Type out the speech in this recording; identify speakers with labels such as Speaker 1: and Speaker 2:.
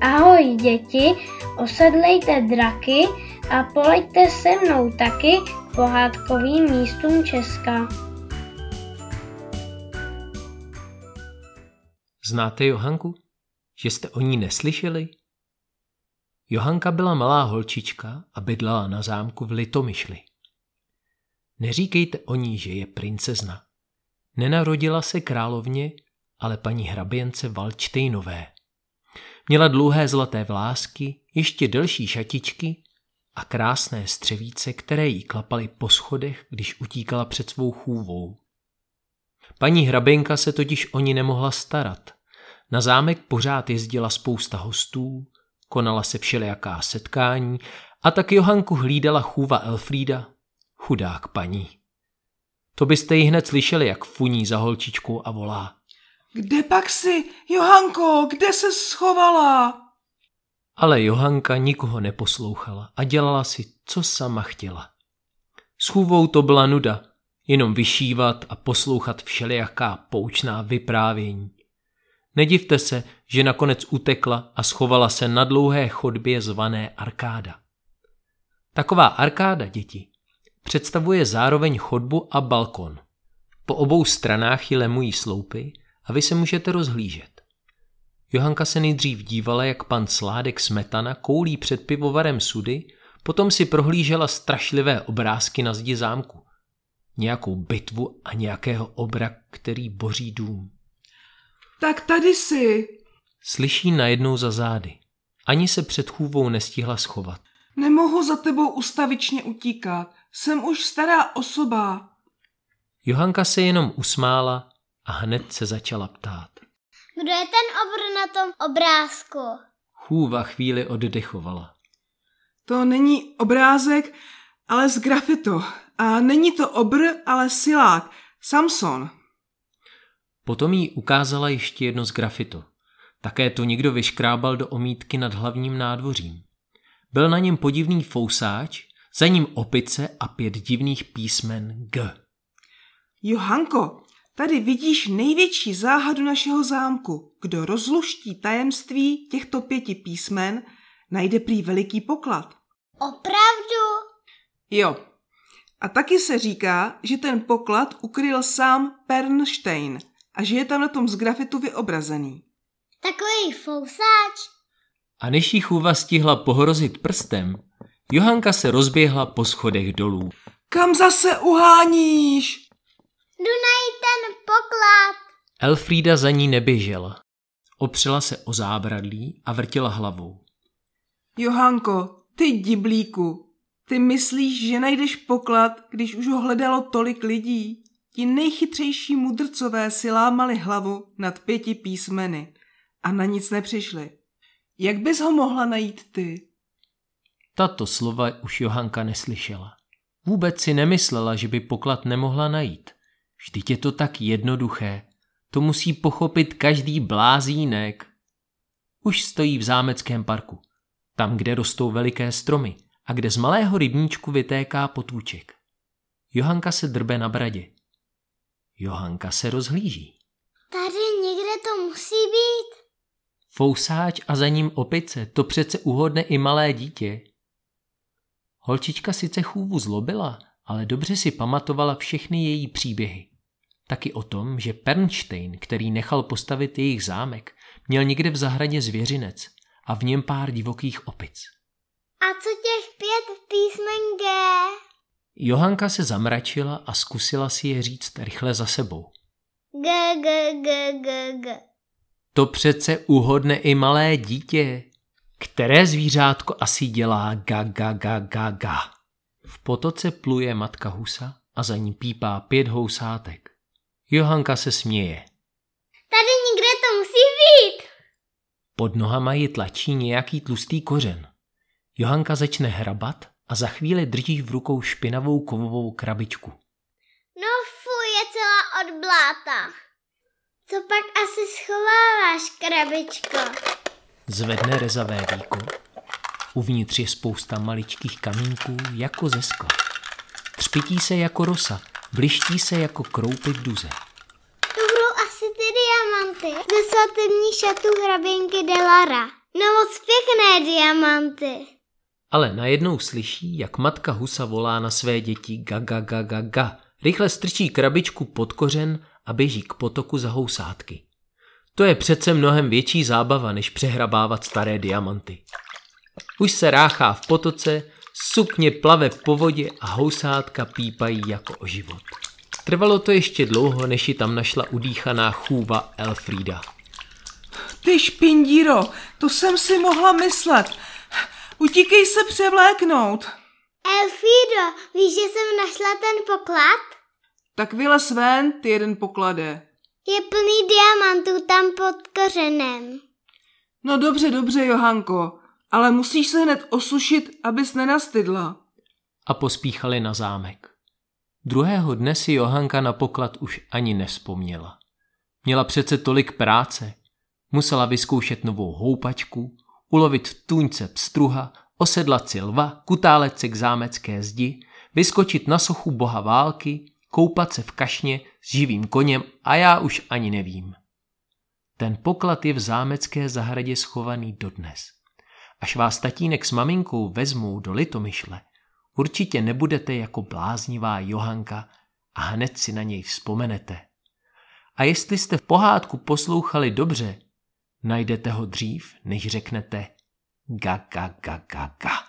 Speaker 1: Ahoj děti, osedlejte draky a poleďte se mnou taky pohádkovým místům Česka.
Speaker 2: Znáte Johanku? Že jste o ní neslyšeli? Johanka byla malá holčička a bydlela na zámku v Litomyšli. Neříkejte o ní, že je princezna. Nenarodila se královně, ale paní hraběnce Valčtejnové. Měla dlouhé zlaté vlásky, ještě delší šatičky a krásné střevíce, které jí klapaly po schodech, když utíkala před svou chůvou. Paní hraběnka se totiž o ní nemohla starat. Na zámek pořád jezdila spousta hostů, konala se všelijaká setkání a tak Johanku hlídala chůva Elfrída, chudák paní. To byste ji hned slyšeli, jak funí za holčičkou a volá.
Speaker 3: Kde pak si, Johanko, kde se schovala?
Speaker 2: Ale Johanka nikoho neposlouchala a dělala si, co sama chtěla. S chůvou to byla nuda, jenom vyšívat a poslouchat všelijaká poučná vyprávění. Nedivte se, že nakonec utekla a schovala se na dlouhé chodbě zvané arkáda. Taková arkáda, děti, představuje zároveň chodbu a balkon. Po obou stranách ji lemují sloupy a vy se můžete rozhlížet. Johanka se nejdřív dívala, jak pan Sládek Smetana koulí před pivovarem sudy, potom si prohlížela strašlivé obrázky na zdi zámku. Nějakou bitvu a nějakého obra, který boří dům.
Speaker 3: Tak tady si.
Speaker 2: Slyší najednou za zády. Ani se před chůvou nestihla schovat.
Speaker 3: Nemohu za tebou ustavičně utíkat. Jsem už stará osoba.
Speaker 2: Johanka se jenom usmála a hned se začala ptát.
Speaker 1: Kdo je ten obr na tom obrázku?
Speaker 2: Chůva chvíli oddechovala.
Speaker 3: To není obrázek, ale z grafito. A není to obr, ale silák. Samson.
Speaker 2: Potom jí ukázala ještě jedno z grafito. Také to někdo vyškrábal do omítky nad hlavním nádvořím. Byl na něm podivný fousáč, za ním opice a pět divných písmen G.
Speaker 3: Johanko, tady vidíš největší záhadu našeho zámku. Kdo rozluští tajemství těchto pěti písmen, najde prý veliký poklad.
Speaker 1: Opravdu?
Speaker 3: Jo. A taky se říká, že ten poklad ukryl sám Pernstein a že je tam na tom z grafitu vyobrazený.
Speaker 1: Takový fousáč?
Speaker 2: A než jí chůva stihla pohrozit prstem, Johanka se rozběhla po schodech dolů.
Speaker 3: Kam zase uháníš?
Speaker 1: Jdu najít ten poklad.
Speaker 2: Elfrída za ní neběžela. Opřela se o zábradlí a vrtila hlavou.
Speaker 3: Johanko, ty diblíku, ty myslíš, že najdeš poklad, když už ho hledalo tolik lidí? Ti nejchytřejší mudrcové si lámali hlavu nad pěti písmeny a na nic nepřišli. Jak bys ho mohla najít ty?
Speaker 2: Tato slova už Johanka neslyšela. Vůbec si nemyslela, že by poklad nemohla najít. Vždyť je to tak jednoduché. To musí pochopit každý blázínek. Už stojí v zámeckém parku. Tam, kde rostou veliké stromy a kde z malého rybníčku vytéká potůček. Johanka se drbe na bradě. Johanka se rozhlíží.
Speaker 1: Tady někde to musí být.
Speaker 2: Fousáč a za ním opice, to přece uhodne i malé dítě. Holčička sice chůvu zlobila, ale dobře si pamatovala všechny její příběhy. Taky o tom, že Pernstein, který nechal postavit jejich zámek, měl někde v zahradě zvěřinec a v něm pár divokých opic.
Speaker 1: A co těch pět písmen G?
Speaker 2: Johanka se zamračila a zkusila si je říct rychle za sebou.
Speaker 1: G, G, G, G, G.
Speaker 2: To přece uhodne i malé dítě. Které zvířátko asi dělá ga, ga, ga, ga, ga? V potoce pluje matka husa a za ní pípá pět housátek. Johanka se směje.
Speaker 1: Tady někde to musí být.
Speaker 2: Pod nohama ji tlačí nějaký tlustý kořen. Johanka začne hrabat a za chvíli drží v rukou špinavou kovovou krabičku.
Speaker 1: No fuj, je celá od bláta. Co pak asi schováváš, krabičko?
Speaker 2: Zvedne rezavé víko. Uvnitř je spousta maličkých kamínků jako ze skla. Třpití se jako rosa, bliští se jako kroupy v duze.
Speaker 1: To budou asi ty diamanty ze svatební šatu hraběnky Delara.
Speaker 4: No moc pěkné diamanty.
Speaker 2: Ale najednou slyší, jak matka husa volá na své děti ga ga ga ga ga. Rychle strčí krabičku pod kořen a běží k potoku za housátky. To je přece mnohem větší zábava, než přehrabávat staré diamanty. Už se ráchá v potoce, sukně plave po vodě a housátka pípají jako o život. Trvalo to ještě dlouho, než ji tam našla udýchaná chůva Elfrida.
Speaker 3: Ty špindíro, to jsem si mohla myslet. Utíkej se převléknout.
Speaker 4: Elfido, víš, že jsem našla ten poklad?
Speaker 3: Tak vylez ven, ty jeden poklade.
Speaker 4: Je plný diamantů tam pod kořenem.
Speaker 3: No dobře, dobře, Johanko, ale musíš se hned osušit, abys nenastydla.
Speaker 2: A pospíchali na zámek. Druhého dne si Johanka na poklad už ani nespomněla. Měla přece tolik práce. Musela vyzkoušet novou houpačku, ulovit v tůňce pstruha, osedlat si lva, kutálet se k zámecké zdi, vyskočit na sochu boha války, koupat se v kašně s živým koněm a já už ani nevím. Ten poklad je v zámecké zahradě schovaný dodnes. Až vás tatínek s maminkou vezmou do Litomyšle, určitě nebudete jako bláznivá Johanka a hned si na něj vzpomenete. A jestli jste v pohádku poslouchali dobře, najdete ho dřív, než řeknete ga ga ga ga ga.